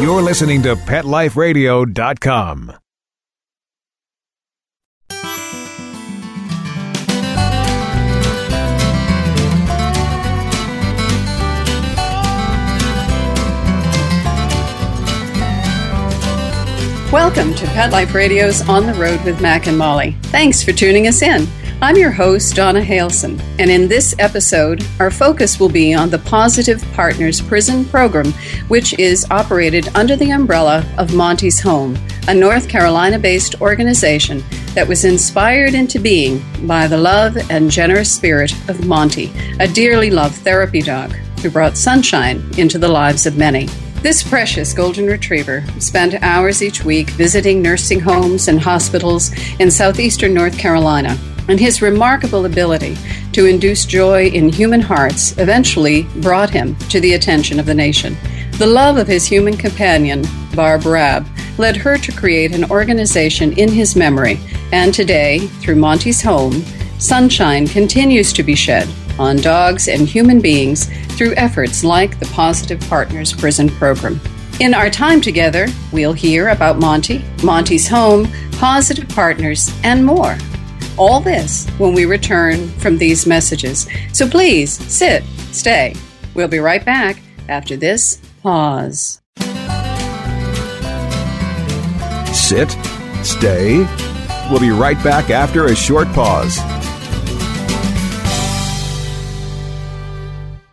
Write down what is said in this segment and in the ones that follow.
You're listening to PetLifeRadio.com. Welcome to Pet Life Radio's On the Road with Mac and Molly. Thanks for tuning us in. I'm your host, Donna Haleson, and in this episode, our focus will be on the Pawsitive Partners Prison Program, which is operated under the umbrella of Monty's Home, a North Carolina based organization that was inspired into being by the love and generous spirit of Monty, a dearly loved therapy dog who brought sunshine into the lives of many. This precious golden retriever spent hours each week visiting nursing homes and hospitals in southeastern North Carolina, and his remarkable ability to induce joy in human hearts eventually brought him to the attention of the nation. The love of his human companion, Barb Rabb, led her to create an organization in his memory, and today, through Monty's Home, sunshine continues to be shed on dogs and human beings through efforts like the Pawsitive Partners Prison Program. In our time together, we'll hear about Monty, Monty's home, pawsitive partners, and more. All this when we return from these messages. So please sit, stay. We'll be right back after this pause. Sit, stay. We'll be right back after a short pause.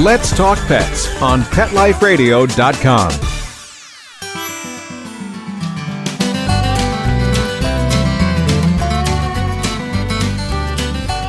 Let's Talk Pets on PetLifeRadio.com.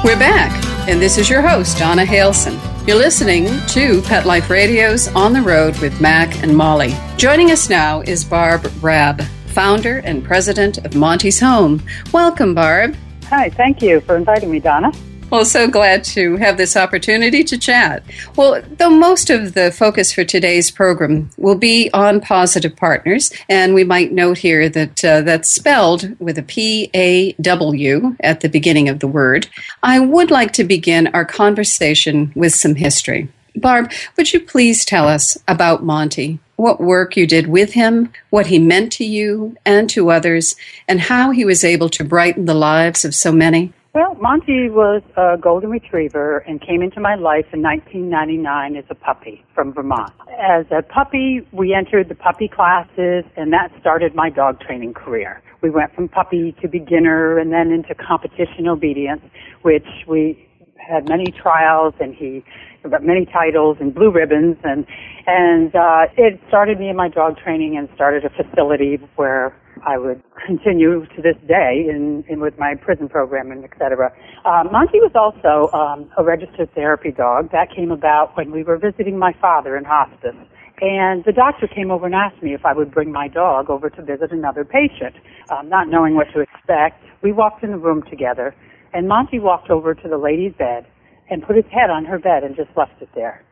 We're back, and this is your host, Donna Haleson. You're listening to Pet Life Radio's On the Road with Mac and Molly. Joining us now is Barb Rabb, founder and president of Monty's Home. Welcome, Barb. Hi, thank you for inviting me, Donna. Well, so glad to have this opportunity to chat. Well, though most of the focus for today's program will be on pawsitive partners, and we might note here that uh, that's spelled with a P A W at the beginning of the word, I would like to begin our conversation with some history. Barb, would you please tell us about Monty? What work you did with him, what he meant to you and to others, and how he was able to brighten the lives of so many? Well, Monty was a golden retriever and came into my life in 1999 as a puppy from Vermont. As a puppy, we entered the puppy classes and that started my dog training career. We went from puppy to beginner and then into competition obedience, which we had many trials and he got many titles and blue ribbons and and uh it started me in my dog training and started a facility where I would continue to this day in, in with my prison program and et cetera. Uh, Monty was also um, a registered therapy dog. That came about when we were visiting my father in hospice. And the doctor came over and asked me if I would bring my dog over to visit another patient. Um, not knowing what to expect, we walked in the room together, and Monty walked over to the lady's bed and put his head on her bed and just left it there.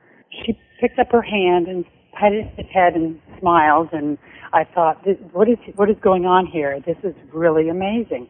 She picked up her hand and patted his head and smiled, and I thought, what is what is going on here? This is really amazing.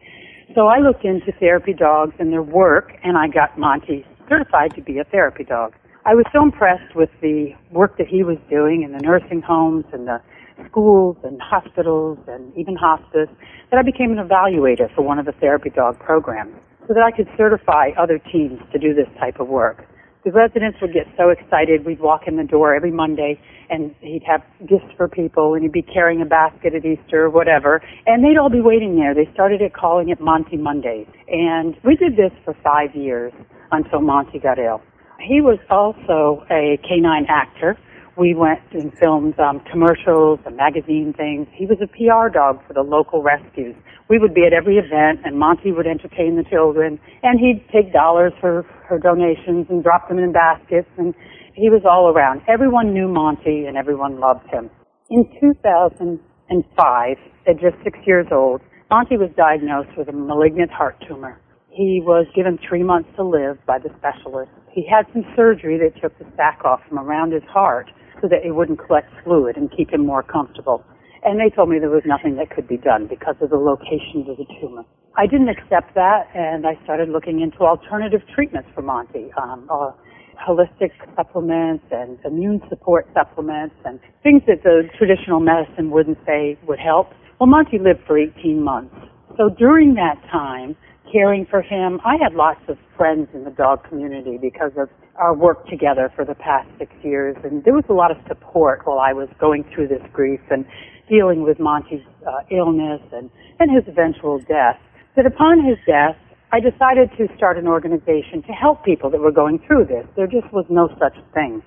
So I looked into therapy dogs and their work, and I got Monty certified to be a therapy dog. I was so impressed with the work that he was doing in the nursing homes and the schools and hospitals and even hospice that I became an evaluator for one of the therapy dog programs so that I could certify other teams to do this type of work. The residents would get so excited. We'd walk in the door every Monday and he'd have gifts for people and he'd be carrying a basket at Easter or whatever. And they'd all be waiting there. They started it calling it Monty Mondays. And we did this for five years until Monty got ill. He was also a canine actor. We went and filmed um, commercials and magazine things. He was a PR dog for the local rescues. We would be at every event, and Monty would entertain the children, and he'd take dollars for for donations and drop them in baskets, and he was all around. Everyone knew Monty, and everyone loved him. In 2005, at just six years old, Monty was diagnosed with a malignant heart tumor. He was given three months to live by the specialist. He had some surgery that took the sac off from around his heart so that it wouldn't collect fluid and keep him more comfortable. And they told me there was nothing that could be done because of the location of the tumor. I didn't accept that, and I started looking into alternative treatments for Monty, um, uh, holistic supplements and immune support supplements and things that the traditional medicine wouldn't say would help. Well, Monty lived for 18 months. So during that time, caring for him. I had lots of friends in the dog community because of our work together for the past six years, and there was a lot of support while I was going through this grief and dealing with Monty's uh, illness and, and his eventual death. That upon his death, I decided to start an organization to help people that were going through this. There just was no such thing.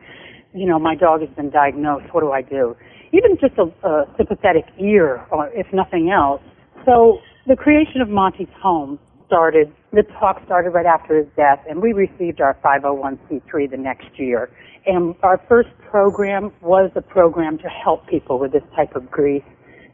You know, my dog has been diagnosed. What do I do? Even just a, a sympathetic ear, or if nothing else. So the creation of Monty's Home started, the talk started right after his death, and we received our 501c3 the next year. And our first program was a program to help people with this type of grief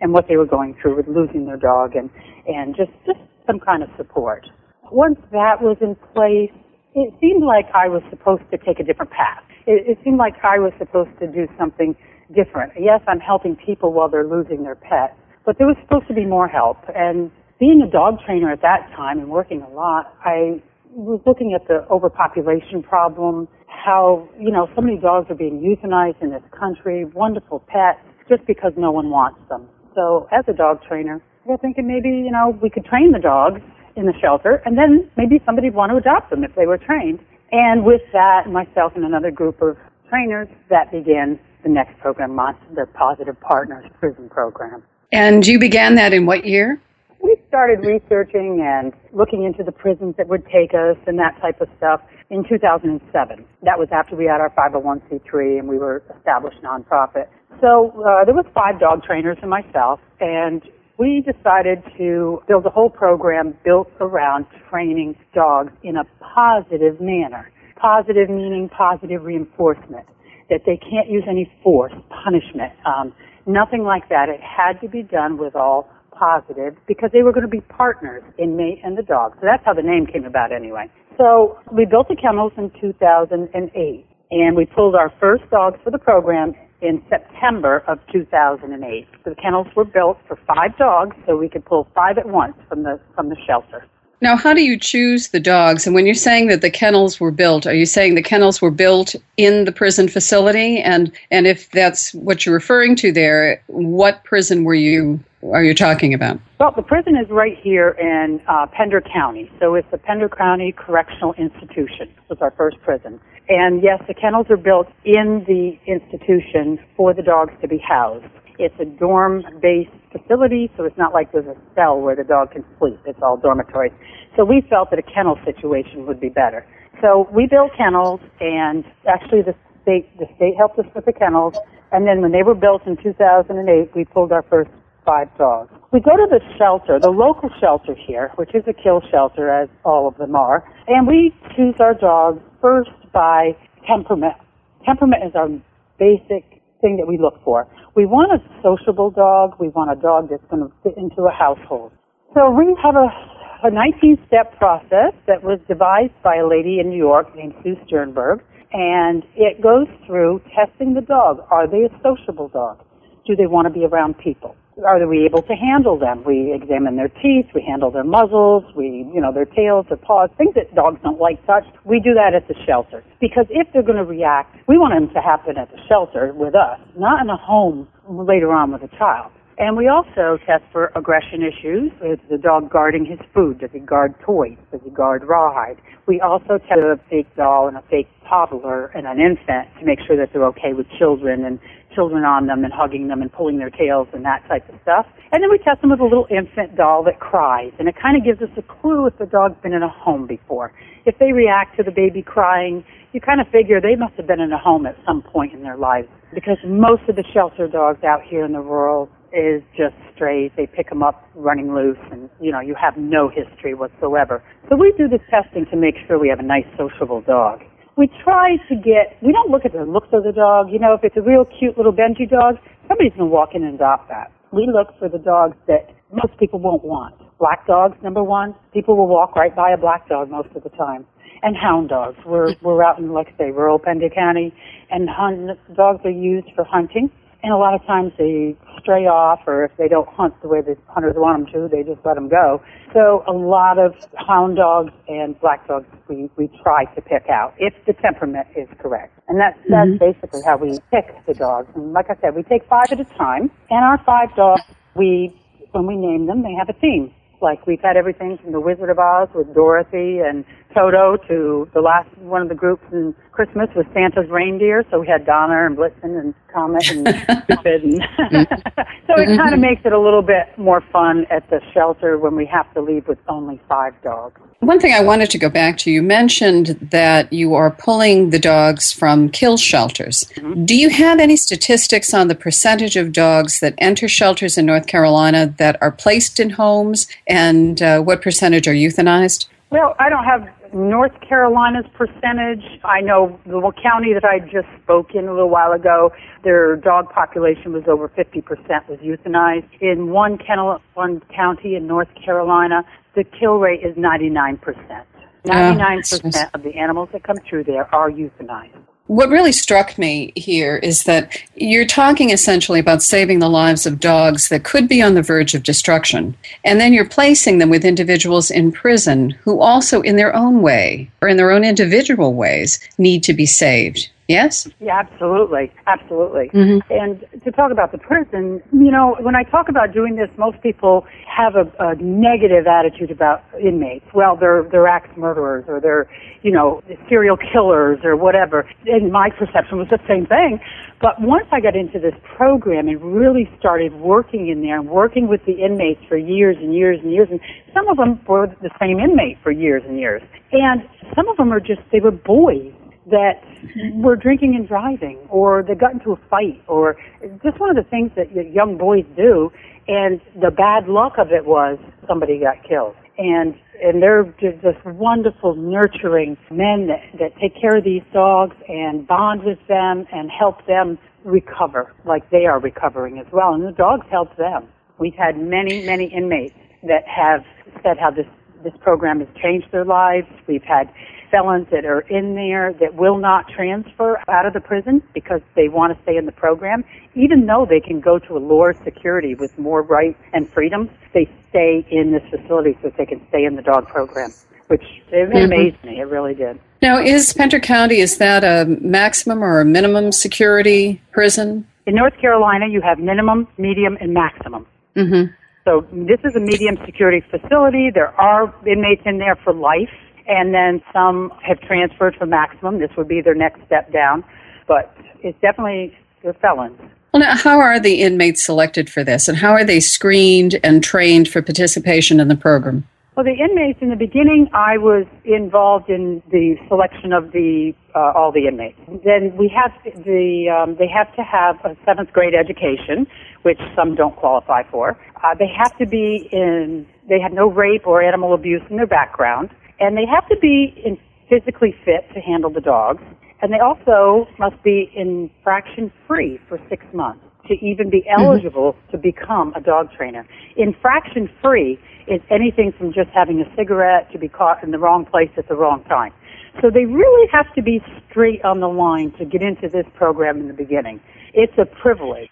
and what they were going through with losing their dog and, and just, just some kind of support. Once that was in place, it seemed like I was supposed to take a different path. It, it seemed like I was supposed to do something different. Yes, I'm helping people while they're losing their pet, but there was supposed to be more help. And being a dog trainer at that time and working a lot, I was looking at the overpopulation problem, how, you know, so many dogs are being euthanized in this country, wonderful pets, just because no one wants them. So as a dog trainer, I was thinking maybe, you know, we could train the dogs in the shelter and then maybe somebody'd want to adopt them if they were trained. And with that, myself and another group of trainers, that began the next program, the Pawsitive Partners Prison Program. And you began that in what year? We started researching and looking into the prisons that would take us and that type of stuff in 2007. That was after we had our 501c3 and we were established nonprofit. So uh, there was five dog trainers and myself, and we decided to build a whole program built around training dogs in a positive manner. Positive meaning positive reinforcement, that they can't use any force, punishment, um, nothing like that. It had to be done with all positive because they were going to be partners, in me and the dog. So that's how the name came about anyway. So we built the kennels in 2008 and we pulled our first dogs for the program in September of 2008. The kennels were built for five dogs so we could pull five at once from the, from the shelter. Now, how do you choose the dogs? And when you're saying that the kennels were built, are you saying the kennels were built in the prison facility? And and if that's what you're referring to there, what prison were you are you talking about? Well, the prison is right here in uh, Pender County, so it's the Pender County Correctional Institution. Was our first prison, and yes, the kennels are built in the institution for the dogs to be housed. It's a dorm-based facility, so it's not like there's a cell where the dog can sleep. It's all dormitories. So we felt that a kennel situation would be better. So we built kennels, and actually the state the state helped us with the kennels. And then when they were built in 2008, we pulled our first five dogs. We go to the shelter, the local shelter here, which is a kill shelter, as all of them are, and we choose our dogs first by temperament. Temperament is our basic thing that we look for. We want a sociable dog. We want a dog that's going to fit into a household. So we have a, a 19-step process that was devised by a lady in New York named Sue Sternberg, and it goes through testing the dog. Are they a sociable dog? Do they want to be around people? Are we able to handle them? We examine their teeth, we handle their muzzles, we, you know, their tails, their paws, things that dogs don't like touched. We do that at the shelter. Because if they're going to react, we want them to happen at the shelter with us, not in a home later on with a child. And we also test for aggression issues. Is the dog guarding his food? Does he guard toys? Does he guard rawhide? We also test a fake doll and a fake toddler and an infant to make sure that they're okay with children and children on them and hugging them and pulling their tails and that type of stuff. And then we test them with a little infant doll that cries. And it kind of gives us a clue if the dog's been in a home before. If they react to the baby crying, you kind of figure they must have been in a home at some point in their lives. Because most of the shelter dogs out here in the rural is just strays. They pick them up running loose and, you know, you have no history whatsoever. So we do this testing to make sure we have a nice sociable dog we try to get, we don't look at the looks of the dog. You know, if it's a real cute little Benji dog, somebody's going to walk in and adopt that. We look for the dogs that most people won't want. Black dogs, number one. People will walk right by a black dog most of the time. And hound dogs. We're, we're out in, like say, rural Pender County, and hunt, dogs are used for hunting and a lot of times they stray off or if they don't hunt the way the hunters want them to, they just let them go. So a lot of hound dogs and black dogs we, we try to pick out if the temperament is correct. And that's, that's mm-hmm. basically how we pick the dogs. And like I said, we take five at a time and our five dogs, we, when we name them, they have a theme. Like we've had everything from the Wizard of Oz with Dorothy and Toto to the last one of the groups in Christmas was Santa's reindeer. So we had Donner and Blitzen and Comet and Cupid. And so it kind of makes it a little bit more fun at the shelter when we have to leave with only five dogs. One thing I wanted to go back to, you mentioned that you are pulling the dogs from kill shelters. Mm-hmm. Do you have any statistics on the percentage of dogs that enter shelters in North Carolina that are placed in homes and uh, what percentage are euthanized? Well, I don't have North Carolina's percentage. I know the county that I just spoke in a little while ago, their dog population was over 50% was euthanized. In one kennel, one county in North Carolina, the kill rate is 99%. 99% of the animals that come through there are euthanized. What really struck me here is that you're talking essentially about saving the lives of dogs that could be on the verge of destruction. And then you're placing them with individuals in prison who also, in their own way or in their own individual ways, need to be saved. Yes? Yeah, absolutely. Absolutely. Mm-hmm. And to talk about the prison, you know, when I talk about doing this, most people have a, a negative attitude about inmates. Well, they're, they're axe murderers or they're, you know, serial killers or whatever. And my perception was the same thing. But once I got into this program and really started working in there and working with the inmates for years and years and years, and some of them were the same inmate for years and years. And some of them are just, they were boys that were drinking and driving or they got into a fight or just one of the things that young boys do and the bad luck of it was somebody got killed. And and they're just wonderful nurturing men that that take care of these dogs and bond with them and help them recover like they are recovering as well. And the dogs help them. We've had many many inmates that have said how this this program has changed their lives we've had felons that are in there that will not transfer out of the prison because they want to stay in the program, even though they can go to a lower security with more rights and freedoms, they stay in this facility so they can stay in the dog program, which it mm-hmm. amazed me. It really did. Now, is Pender County, is that a maximum or a minimum security prison? In North Carolina, you have minimum, medium, and maximum. Mm-hmm. So this is a medium security facility. There are inmates in there for life and then some have transferred for maximum. This would be their next step down, but it's definitely they're felons. Well, now, how are the inmates selected for this, and how are they screened and trained for participation in the program? Well, the inmates in the beginning, I was involved in the selection of the uh, all the inmates. Then we have the um, they have to have a seventh grade education, which some don't qualify for. Uh, they have to be in they have no rape or animal abuse in their background and they have to be in physically fit to handle the dogs, and they also must be infraction free for six months to even be mm-hmm. eligible mm-hmm. to become a dog trainer. Infraction free is anything from just having a cigarette to be caught in the wrong place at the wrong time. So they really have to be straight on the line to get into this program in the beginning. It's a privilege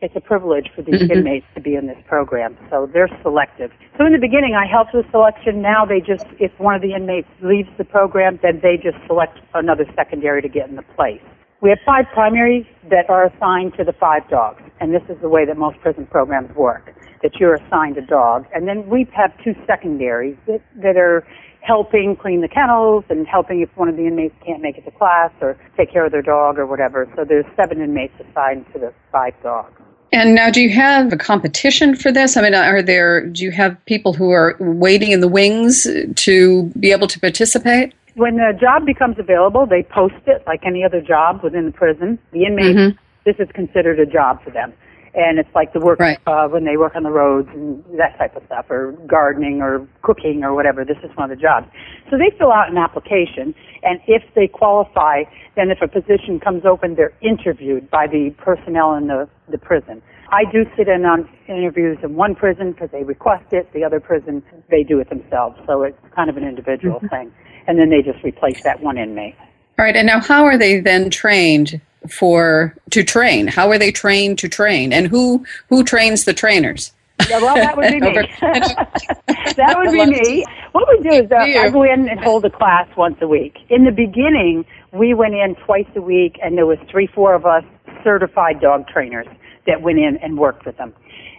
it's a privilege for these mm-hmm. inmates to be in this program. So they're selective. So in the beginning, I helped with selection. Now they just, if one of the inmates leaves the program, then they just select another secondary to get in the place. We have five primaries that are assigned to the five dogs, and this is the way that most prison programs work, that you're assigned a dog. And then we have two secondaries that, that are helping clean the kennels and helping if one of the inmates can't make it to class or take care of their dog or whatever. So there's seven inmates assigned to the five dogs. And now, do you have a competition for this? I mean, are there, do you have people who are waiting in the wings to be able to participate? When the job becomes available, they post it like any other job within the prison. The inmates, mm-hmm. this is considered a job for them. And it's like the work right. uh, when they work on the roads and that type of stuff, or gardening or cooking or whatever. This is one of the jobs. So they fill out an application, and if they qualify, then if a position comes open, they're interviewed by the personnel in the, the prison. I do sit in on interviews in one prison because they request it. The other prison, they do it themselves. So it's kind of an individual mm-hmm. thing. And then they just replace that one inmate. All right. And now how are they then trained for to train? How are they trained to train? And who who trains the trainers? Yeah, well, that would be me. that would be me. What we do is uh, I go in and hold a class once a week. In the beginning, we went in twice a week, and there was three, four of us certified dog trainers that went in and worked with them.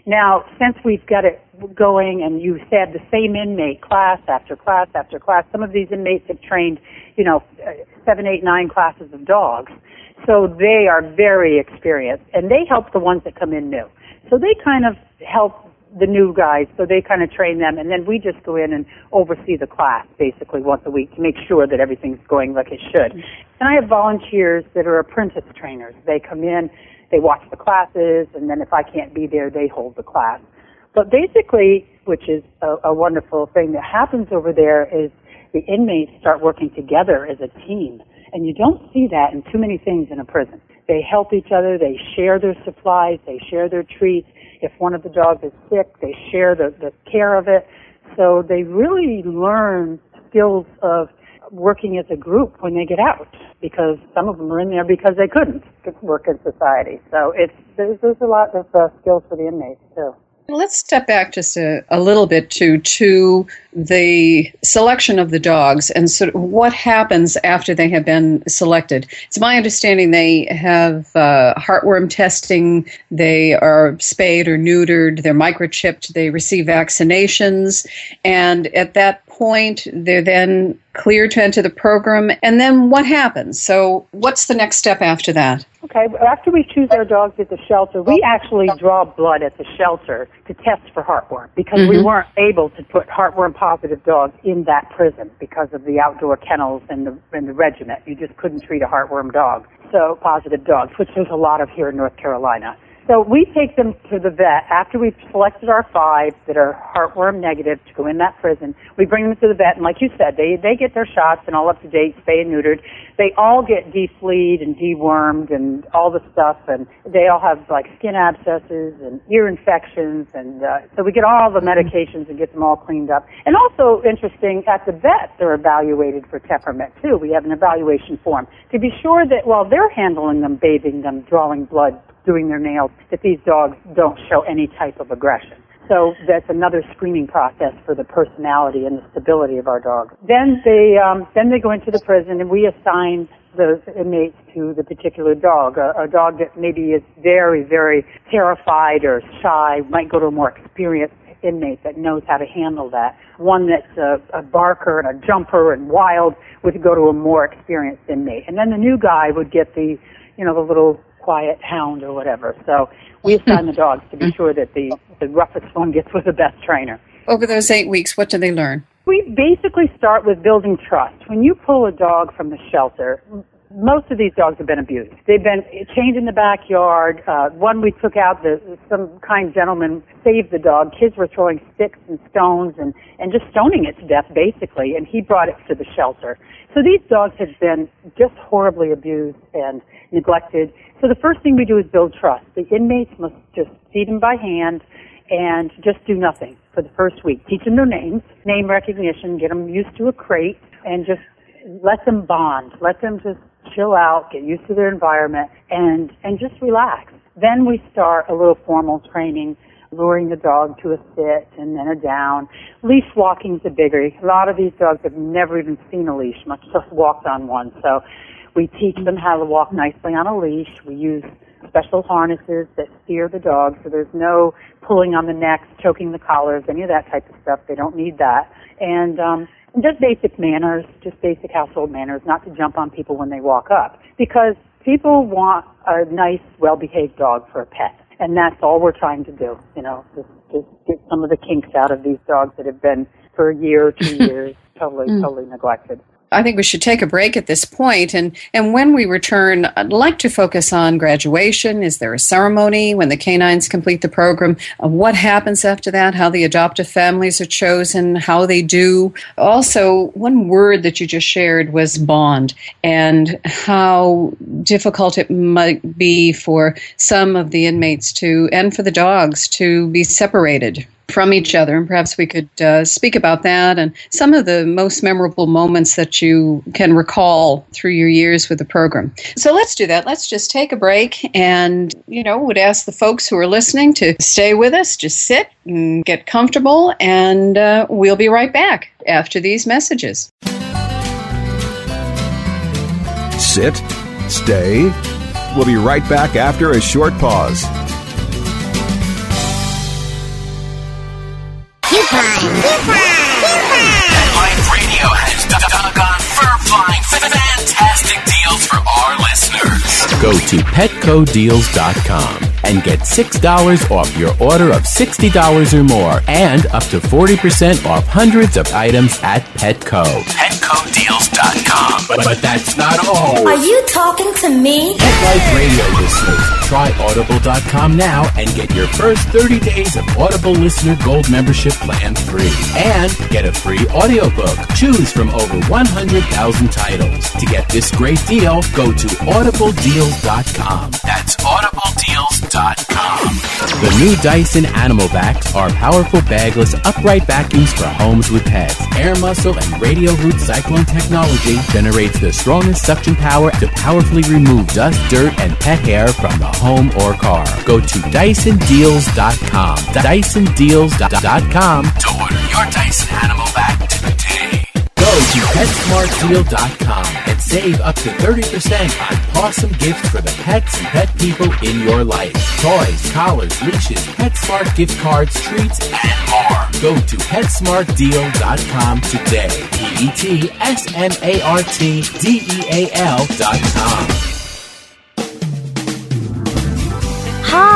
Now, since we've got it going and you said the same inmate class after class after class, some of these inmates have trained, you know, uh, seven, eight, nine classes of dogs. So they are very experienced and they help the ones that come in new. So they kind of help the new guys, so they kind of train them, and then we just go in and oversee the class basically once a week to make sure that everything's going like it should. And I have volunteers that are apprentice trainers. They come in, they watch the classes, and then if I can't be there, they hold the class. But basically, which is a, a wonderful thing that happens over there, is the inmates start working together as a team. And you don't see that in too many things in a prison. They help each other, they share their supplies, they share their treats. If one of the dogs is sick, they share the, the care of it. So they really learn skills of working as a group when they get out because some of them are in there because they couldn't work in society. So it's there's, there's a lot of uh, skills for the inmates too. Let's step back just a, a, little bit to to the selection of the dogs and sort of what happens after they have been selected. It's my understanding they have uh, heartworm testing, they are spayed or neutered, they're microchipped, they receive vaccinations, and at that point, they're then cleared to enter the program. And then what happens? So, what's the next step after that? Okay, after we choose our dogs at the shelter, we actually draw blood at the shelter to test for heartworm because mm-hmm. we weren't able to put heartworm positive dogs in that prison because of the outdoor kennels and the, and the regiment. You just couldn't treat a heartworm dog. So, positive dogs, which there's a lot of here in North Carolina. So we take them to the vet after we've selected our five that are heartworm negative to go in that prison. We bring them to the vet, and like you said, they they get their shots and all up to date, spayed and neutered. They all get defleed and dewormed and all the stuff, and they all have like skin abscesses and ear infections, and uh, so we get all the medications and get them all cleaned up. And also interesting, at the vet, they're evaluated for temperament too. We have an evaluation form to be sure that while they're handling them, bathing them, drawing blood doing their nails, that these dogs don't show any type of aggression. So that's another screening process for the personality and the stability of our dogs. Then they um, then they go into the prison and we assign the inmates to the particular dog. A, a dog that maybe is very very terrified or shy might go to a more experienced inmate that knows how to handle that. One that's a, a barker and a jumper and wild would go to a more experienced inmate. And then the new guy would get the you know the little quiet hound or whatever. So we assign the dogs to be mm-hmm. sure that the, the roughest one gets with the best trainer. Over those eight weeks, what do they learn? We basically start with building trust. When you pull a dog from the shelter, most of these dogs have been abused. They've been chained in the backyard. Uh, one we took out, the, some kind gentleman saved the dog. Kids were throwing sticks and stones and, and just stoning it to death, basically, and he brought it to the shelter. So these dogs have been just horribly abused and neglected. So the first thing we do is build trust. The inmates must just feed them by hand and just do nothing for the first week. Teach them their names, name recognition, get them used to a crate, and just let them bond. Let them just chill out, get used to their environment, and, and just relax. Then we start a little formal training, luring the dog to a sit and then a down. Leash walking's a biggie. A lot of these dogs have never even seen a leash, much less walked on one. So We teach them how to walk nicely on a leash. We use special harnesses that steer the dog so there's no pulling on the necks, choking the collars, any of that type of stuff. They don't need that. And, um, just basic manners, just basic household manners, not to jump on people when they walk up. Because people want a nice, well-behaved dog for a pet. And that's all we're trying to do, you know, just, just get some of the kinks out of these dogs that have been for a year or two years totally, mm. totally neglected. I think we should take a break at this point, and and when we return, I'd like to focus on graduation. Is there a ceremony when the canines complete the program? Uh, what happens after that? How the adoptive families are chosen? How they do? Also, one word that you just shared was bond, and how difficult it might be for some of the inmates to, and for the dogs to be separated from each other. And perhaps we could uh, speak about that and some of the most memorable moments that you can recall through your years with the program. So let's do that. Let's just take a break and, you know, would ask the folks who are listening to stay with us, just sit and get comfortable, and uh, we'll be right back after these messages. Sit, stay. We'll be right back after a short pause. Life Radio has dug fur flying fantastic deals for our listeners. Go to petcodeals.com and get $6 off your order of $60 or more and up to 40% off hundreds of items at Petco. Petcodeals.com. But, but that's not all. Are you talking to me? Pet Life Radio listeners, try audible.com now and get your first 30 days of Audible Listener Gold membership plan free. And get a free audiobook. Choose from over 100,000 titles. To get this great deal, go to audibledeals.com. That's audibledeals.com. The new Dyson Animal Vacs are powerful bagless upright vacuums for homes with pets. Air muscle and radial root cyclone technology generates the strongest suction power to powerfully remove dust, dirt, and pet hair from the home or car. Go to DysonDeals.com. DysonDeals.com to order your Dyson Animal Vac to PetSmartDeal.com and save up to 30% on awesome gifts for the pets and pet people in your life. Toys, collars, leashes, PetSmart gift cards, treats, and more. Go to PetSmartDeal.com today. P-E-T-S-M-A-R-T-D-E-A-L dot com.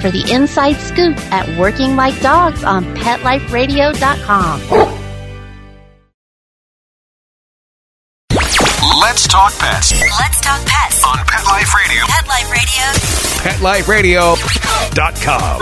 for the inside scoop at Working Like Dogs on PetLifeRadio.com. Let's talk pets Let's talk pets on Pet Life Radio. Pet Life Radio. PetLifeRadio.com.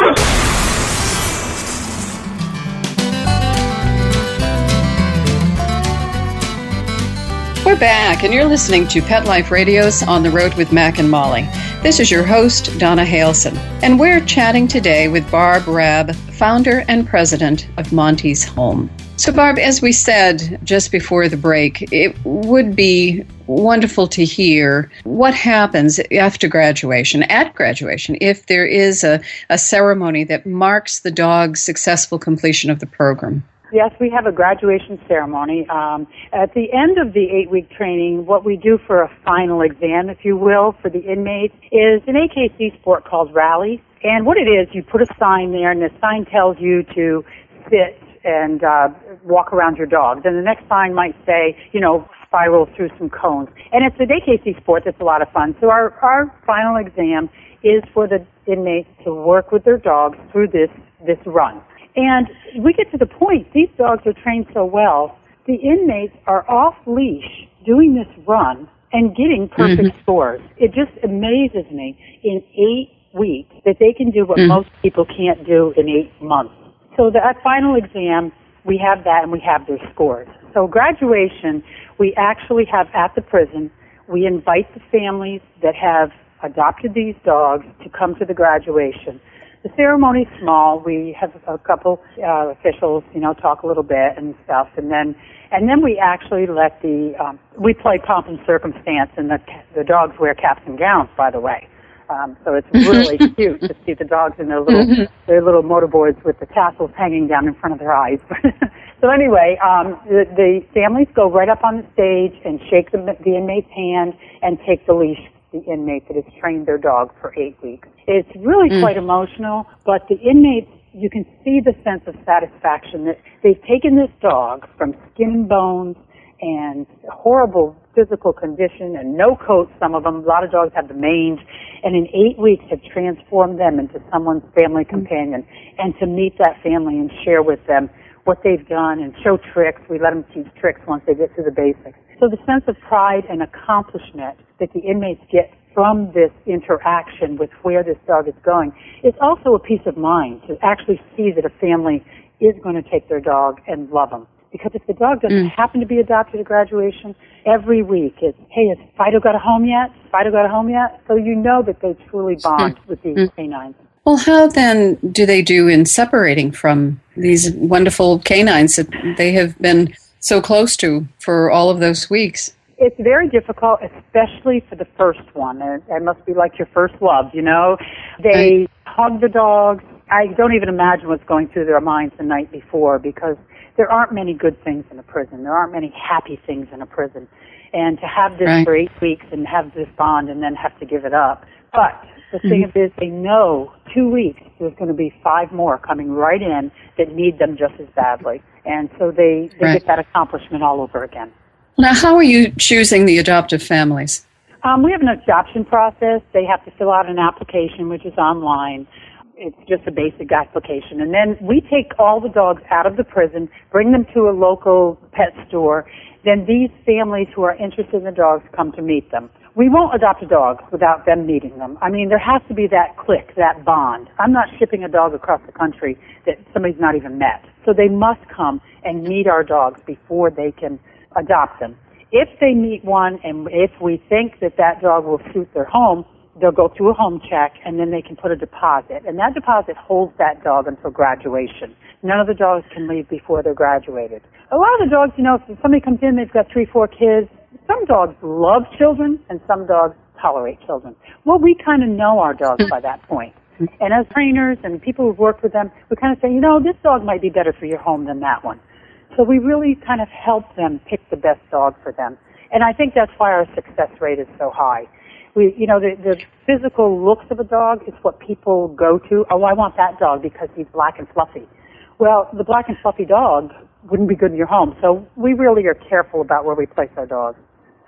We're back, and you're listening to Pet Life Radio's On the Road with Mac and Molly. This is your host, Donna Haleson, and we're chatting today with Barb Rabb, founder and president of Monty's Home. So, Barb, as we said just before the break, it would be wonderful to hear what happens after graduation, at graduation, if there is a, a ceremony that marks the dog's successful completion of the program. Yes, we have a graduation ceremony. Um, at the end of the eight-week training, what we do for a final exam, if you will, for the inmates, is an AKC sport called rally. And what it is, you put a sign there, and the sign tells you to sit and uh, walk around your dog. Then the next sign might say, you know, spiral through some cones. And it's an AKC sport that's a lot of fun. So our, our final exam is for the inmates to work with their dogs through this, this run. And we get to the point, these dogs are trained so well, the inmates are off leash doing this run and getting perfect mm-hmm. scores. It just amazes me in eight weeks that they can do what mm-hmm. most people can't do in eight months. So that final exam, we have that and we have their scores. So graduation, we actually have at the prison, we invite the families that have adopted these dogs to come to the graduation. The ceremony's small. We have a couple uh, officials, you know, talk a little bit and stuff, and then and then we actually let the um, we play pomp and circumstance, and the the dogs wear caps and gowns, by the way. Um, so it's really cute to see the dogs in their little Mhm. their little motorboards with the tassels hanging down in front of their eyes. so anyway, um, the, the families go right up on the stage and shake the, the inmate's hand and take the leash the inmate that has trained their dog for eight weeks. It's really Mm. quite emotional, but the inmates, you can see the sense of satisfaction that they've taken this dog from skin and bones and horrible physical condition and no coat, some of them. A lot of dogs have the mange, and in eight weeks have transformed them into someone's family companion. And to meet that family and share with them what they've done and show tricks. We let them teach tricks once they get to the basics. So the sense of pride and accomplishment that the inmates get from this interaction with where this dog is going is also a peace of mind to actually see that a family is going to take their dog and love them. Because if the dog doesn't Mm. happen to be adopted at graduation, every week it's, hey, has Fido got a home yet? Fido got a home yet? So you know that they truly bond with these Mm. canines. Well, how then do they do in separating from these wonderful canines that they have been so close to for all of those weeks? It's very difficult, especially for the first one. It, it must be like your first love, you know? They hug the dogs. I don't even imagine what's going through their minds the night before because there aren't many good things in a prison. There aren't many happy things in a prison. And to have this Right. for eight weeks and have this bond and then have to give it up. But the thing Mm-hmm. is, they know two weeks there's going to be five more coming right in that need them just as badly. And so they, they Right. get that accomplishment all over again. Now, how are you choosing the adoptive families? Um, we have an adoption process. They have to fill out an application, which is online. It's just a basic application. And then we take all the dogs out of the prison, bring them to a local pet store. Then these families who are interested in the dogs come to meet them. We won't adopt a dog without them meeting them. I mean, there has to be that click, that bond. I'm not shipping a dog across the country that somebody's not even met. So they must come and meet our dogs before they can adopt them. If they meet one and if we think that that dog will suit their home, they'll go through a home check and then they can put a deposit. And that deposit holds that dog until graduation. None of the dogs can leave before they're graduated. A lot of the dogs, you know, if somebody comes in, they've got three, four kids. Some dogs love children and some dogs tolerate children. Well, we kind of know our dogs by that point. And as trainers and people who've worked with them, we kind of say, you know, this dog might be better for your home than that one. So we really kind of help them pick the best dog for them. And I think that's why our success rate is so high. We, you know, the, the physical looks of a dog is what people go to. Oh, I want that dog because he's black and fluffy. Well, the black and fluffy dog wouldn't be good in your home. So we really are careful about where we place our dogs.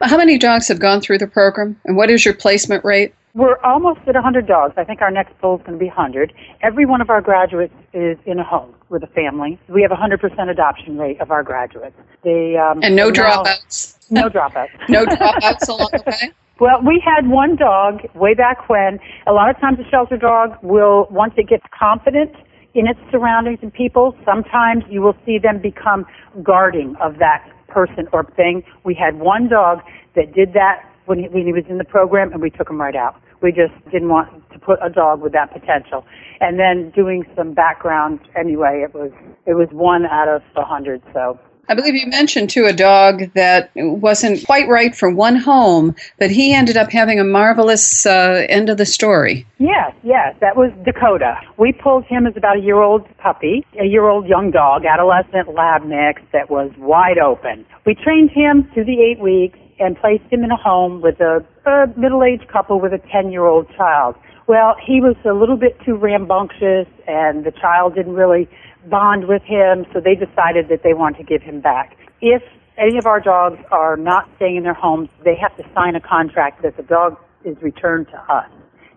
How many dogs have gone through the program, and what is your placement rate? We're almost at 100 dogs. I think our next goal is going to be 100. Every one of our graduates is in a home with a family. We have a 100% adoption rate of our graduates. They um, And no dropouts? No dropouts. No dropouts along the way? Well, we had one dog way back when. A lot of times a shelter dog will, once it gets confident in its surroundings and people, sometimes you will see them become guarding of that person or thing. We had one dog that did that when he, when he was in the program and we took him right out. We just didn't want to put a dog with that potential. And then doing some background anyway, it was, it was one out of a hundred, so. I believe you mentioned too a dog that wasn't quite right for one home, but he ended up having a marvelous uh, end of the story. Yes, yes, that was Dakota. We pulled him as about a year old puppy, a year old young dog, adolescent lab mix that was wide open. We trained him through the eight weeks and placed him in a home with a, a middle aged couple with a 10 year old child. Well, he was a little bit too rambunctious and the child didn't really bond with him, so they decided that they wanted to give him back. If any of our dogs are not staying in their homes, they have to sign a contract that the dog is returned to us.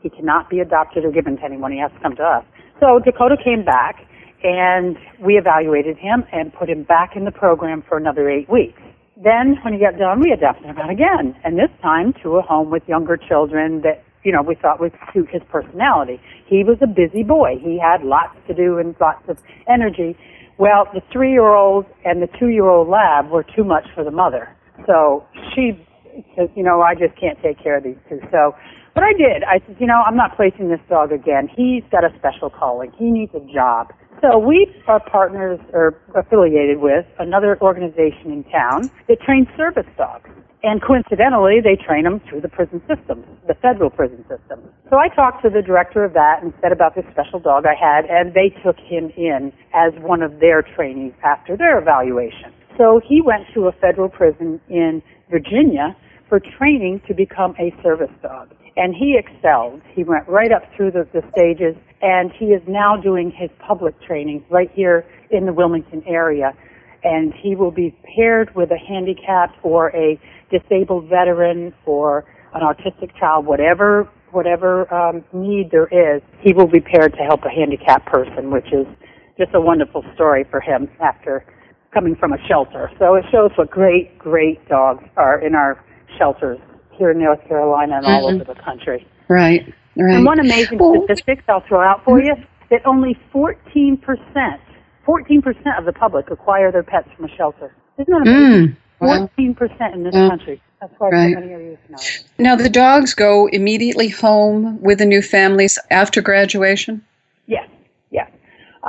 He cannot be adopted or given to anyone. He has to come to us. So Dakota came back and we evaluated him and put him back in the program for another eight weeks. Then when he got done, we adopted him out again, and this time to a home with younger children that, you know, we thought would suit his personality. He was a busy boy. He had lots to do and lots of energy. Well, the three-year-old and the two-year-old lab were too much for the mother. So she Because, you know, I just can't take care of these two. So, what I did, I said, you know, I'm not placing this dog again. He's got a special calling. He needs a job. So we are partners or affiliated with another organization in town that trains service dogs. And coincidentally, they train them through the prison system, the federal prison system. So I talked to the director of that and said about this special dog I had, and they took him in as one of their trainees after their evaluation. So he went to a federal prison in Virginia for training to become a service dog. And he excelled. He went right up through the, the stages, and he is now doing his public training right here in the Wilmington area. And he will be paired with a handicapped or a disabled veteran or an autistic child, whatever whatever um, need there is, he will be paired to help a handicapped person, which is just a wonderful story for him after coming from a shelter. So it shows what great, great dogs are in our shelters here in North Carolina and all Mhm. over the country. Right. Right. And one amazing Well- statistic I'll throw out for you that only 14%, 14% of the public acquire their pets from a shelter. Isn't that amazing? Mm. 14% in this Yeah. country. That's why Right. so many are using it. Now the dogs go immediately home with the new families after graduation. Yes, yes.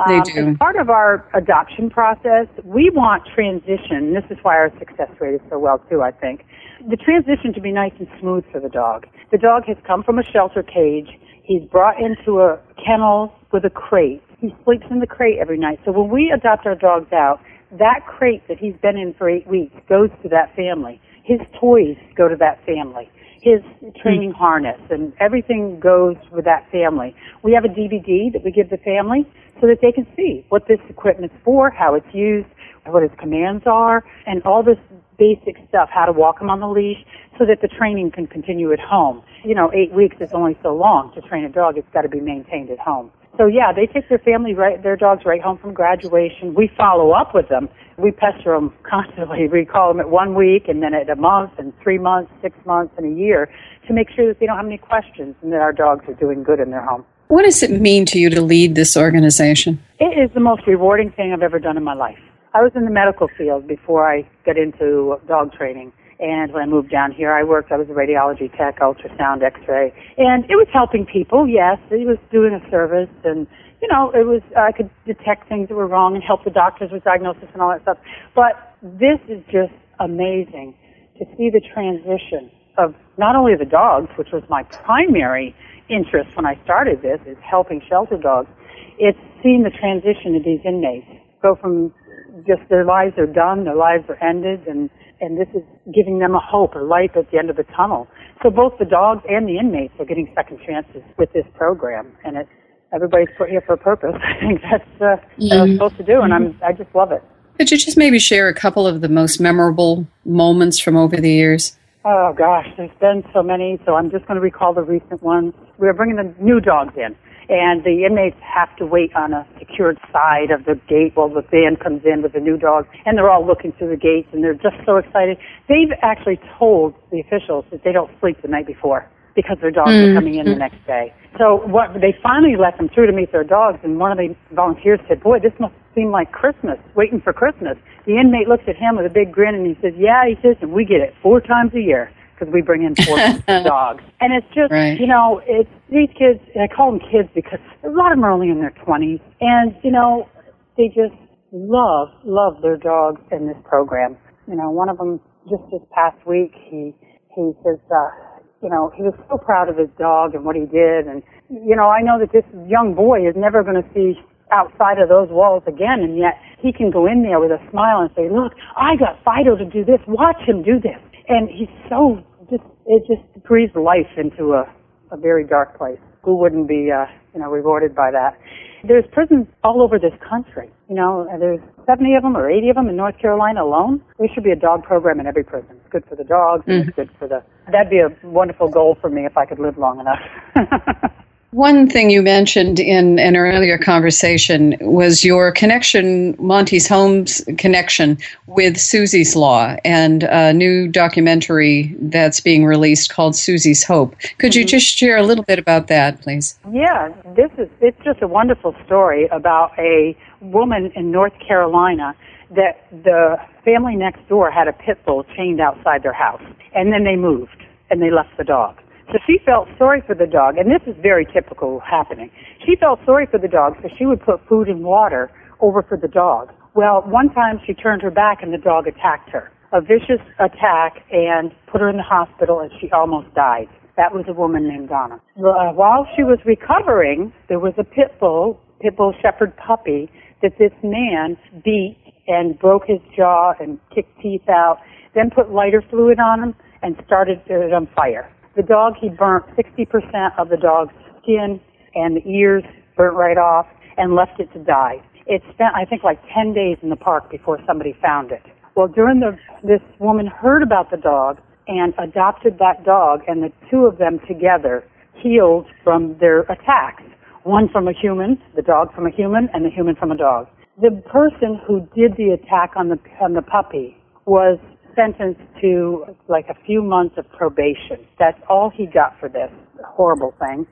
They Um, do. As part of our adoption process, we want transition. This is why our success rate is so well too. I think the transition to be nice and smooth for the dog. The dog has come from a shelter cage. He's brought into a kennel with a crate. He sleeps in the crate every night. So when we adopt our dogs out, that crate that he's been in for eight weeks goes to that family. His toys go to that family. His training hmm. harness and everything goes with that family. We have a DVD that we give the family so that they can see what this equipment's for, how it's used, what its commands are, and all this basic stuff, how to walk him on the leash, so that the training can continue at home. You know, eight weeks is only so long to train a dog. It's got to be maintained at home. So yeah, they take their family right, their dogs right home from graduation. We follow up with them. We pester them constantly. We call them at one week and then at a month and three months, six months and a year to make sure that they don't have any questions and that our dogs are doing good in their home. What does it mean to you to lead this organization? It is the most rewarding thing I've ever done in my life. I was in the medical field before I got into dog training. And when I moved down here, I worked, I was a radiology tech, ultrasound, x-ray. And it was helping people, yes. It was doing a service and, you know, it was, I could detect things that were wrong and help the doctors with diagnosis and all that stuff. But this is just amazing to see the transition of not only the dogs, which was my primary interest when I started this, is helping shelter dogs. It's seeing the transition of these inmates go from just their lives are done, their lives are ended, and and this is giving them a hope, a light at the end of the tunnel. So both the dogs and the inmates are getting second chances with this program, and it everybody's put here for a purpose. I think that's uh, what I was supposed to do, and I'm I just love it. Could you just maybe share a couple of the most memorable moments from over the years? Oh gosh, there's been so many, so I'm just going to recall the recent ones. We're bringing the new dogs in, and the inmates have to wait on a secured side of the gate while the van comes in with the new dogs, and they're all looking through the gates, and they're just so excited. They've actually told the officials that they don't sleep the night before because their dogs are mm, coming in the mm. next day. So what they finally let them through to meet their dogs, and one of the volunteers said, "Boy, this must seem like Christmas, waiting for Christmas." The inmate looks at him with a big grin, and he says, "Yeah," he says, "and we get it four times a year." Because we bring in four dogs, and it's just Right. you know it's these kids. I call them kids because a lot of them are only in their twenties, and you know they just love love their dogs in this program. You know, one of them just this past week he he says, uh, you know, he was so proud of his dog and what he did, and you know, I know that this young boy is never going to see outside of those walls again, and yet he can go in there with a smile and say, look, I got Fido to do this. Watch him do this, and he's so just it just breathes life into a a very dark place. Who wouldn't be, uh, you know, rewarded by that? There's prisons all over this country. You know, there's 70 of them or 80 of them in North Carolina alone. There should be a dog program in every prison. It's good for the dogs and it's good for the. That'd be a wonderful goal for me if I could live long enough. One thing you mentioned in an earlier conversation was your connection, Monty's Home's connection with Susie's Law and a new documentary that's being released called Susie's Hope. Could mm-hmm. you just share a little bit about that, please? Yeah, this is it's just a wonderful story about a woman in North Carolina that the family next door had a pit bull chained outside their house and then they moved and they left the dog so she felt sorry for the dog, and this is very typical happening. She felt sorry for the dog, so she would put food and water over for the dog. Well, one time she turned her back and the dog attacked her. A vicious attack and put her in the hospital and she almost died. That was a woman named Donna. Uh, while she was recovering, there was a pit bull, pit bull shepherd puppy that this man beat and broke his jaw and kicked teeth out, then put lighter fluid on him and started it on fire. The dog, he burnt 60% of the dog's skin and the ears burnt right off and left it to die. It spent, I think, like 10 days in the park before somebody found it. Well, during the, this woman heard about the dog and adopted that dog and the two of them together healed from their attacks. One from a human, the dog from a human, and the human from a dog. The person who did the attack on the, on the puppy was sentenced to like a few months of probation. That's all he got for this horrible thing.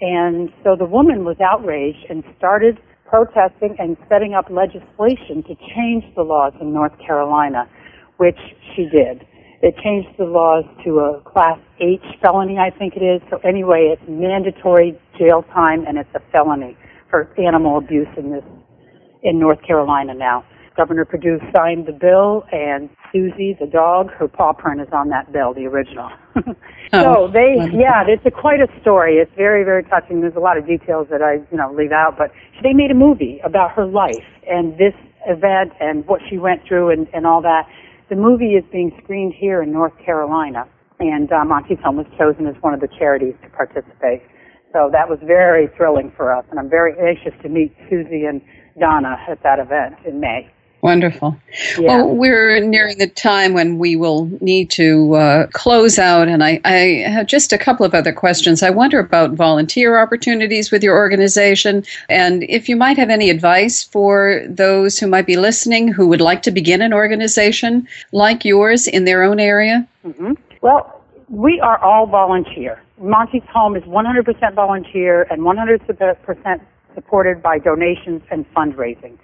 And so the woman was outraged and started protesting and setting up legislation to change the laws in North Carolina, which she did. It changed the laws to a class H felony, I think it is. So anyway, it's mandatory jail time and it's a felony for animal abuse in this, in North Carolina now. Governor Perdue signed the bill, and Susie, the dog, her paw print is on that bill, the original. so oh, they, wonderful. yeah, it's a, quite a story. It's very, very touching. There's a lot of details that I, you know, leave out, but they made a movie about her life and this event and what she went through and, and all that. The movie is being screened here in North Carolina, and uh, Monty's Home was chosen as one of the charities to participate. So that was very thrilling for us, and I'm very anxious to meet Susie and Donna at that event in May. Wonderful. Yeah. Well, we're nearing the time when we will need to uh, close out, and I, I, have just a couple of other questions. I wonder about volunteer opportunities with your organization, and if you might have any advice for those who might be listening who would like to begin an organization like yours in their own area. Mm-hmm. Well, we are all volunteer. Monty's Home is 100% volunteer and 100% supported by donations and fundraising.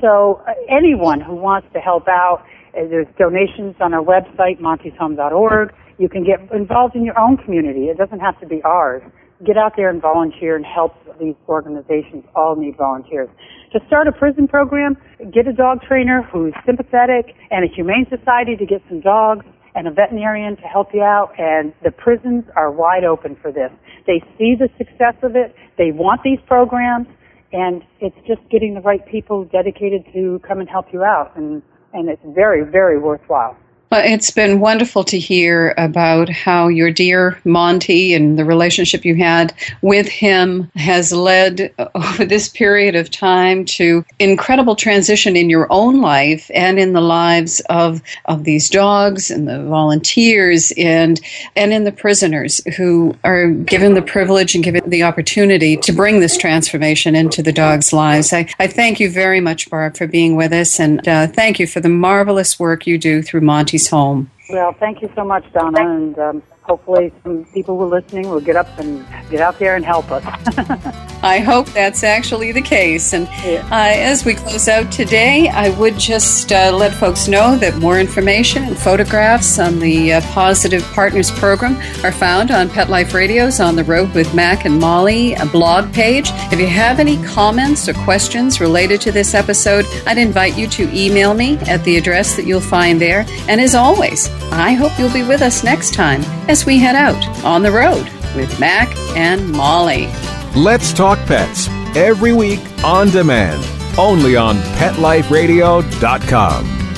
So uh, anyone who wants to help out, uh, there's donations on our website, montyshome.org. You can get involved in your own community. It doesn't have to be ours. Get out there and volunteer and help these organizations. All need volunteers. To start a prison program, get a dog trainer who's sympathetic and a humane society to get some dogs and a veterinarian to help you out. And the prisons are wide open for this. They see the success of it. They want these programs and it's just getting the right people dedicated to come and help you out. And and it's very very worthwhile well, it's been wonderful to hear about how your dear Monty and the relationship you had with him has led over this period of time to incredible transition in your own life and in the lives of, of these dogs and the volunteers and and in the prisoners who are given the privilege and given the opportunity to bring this transformation into the dogs' lives. I, I thank you very much, Barb, for being with us and uh, thank you for the marvelous work you do through Monty's home. Well, thank you so much, Donna, and um, hopefully some people who are listening will get up and get out there and help us. I hope that's actually the case. And yeah. uh, as we close out today, I would just uh, let folks know that more information and photographs on the uh, Pawsitive Partners Program are found on Pet Life Radio's On the Road with Mac and Molly blog page. If you have any comments or questions related to this episode, I'd invite you to email me at the address that you'll find there. And as always, I hope you'll be with us next time as we head out on the road with Mac and Molly. Let's Talk Pets every week on demand, only on PetLifeRadio.com.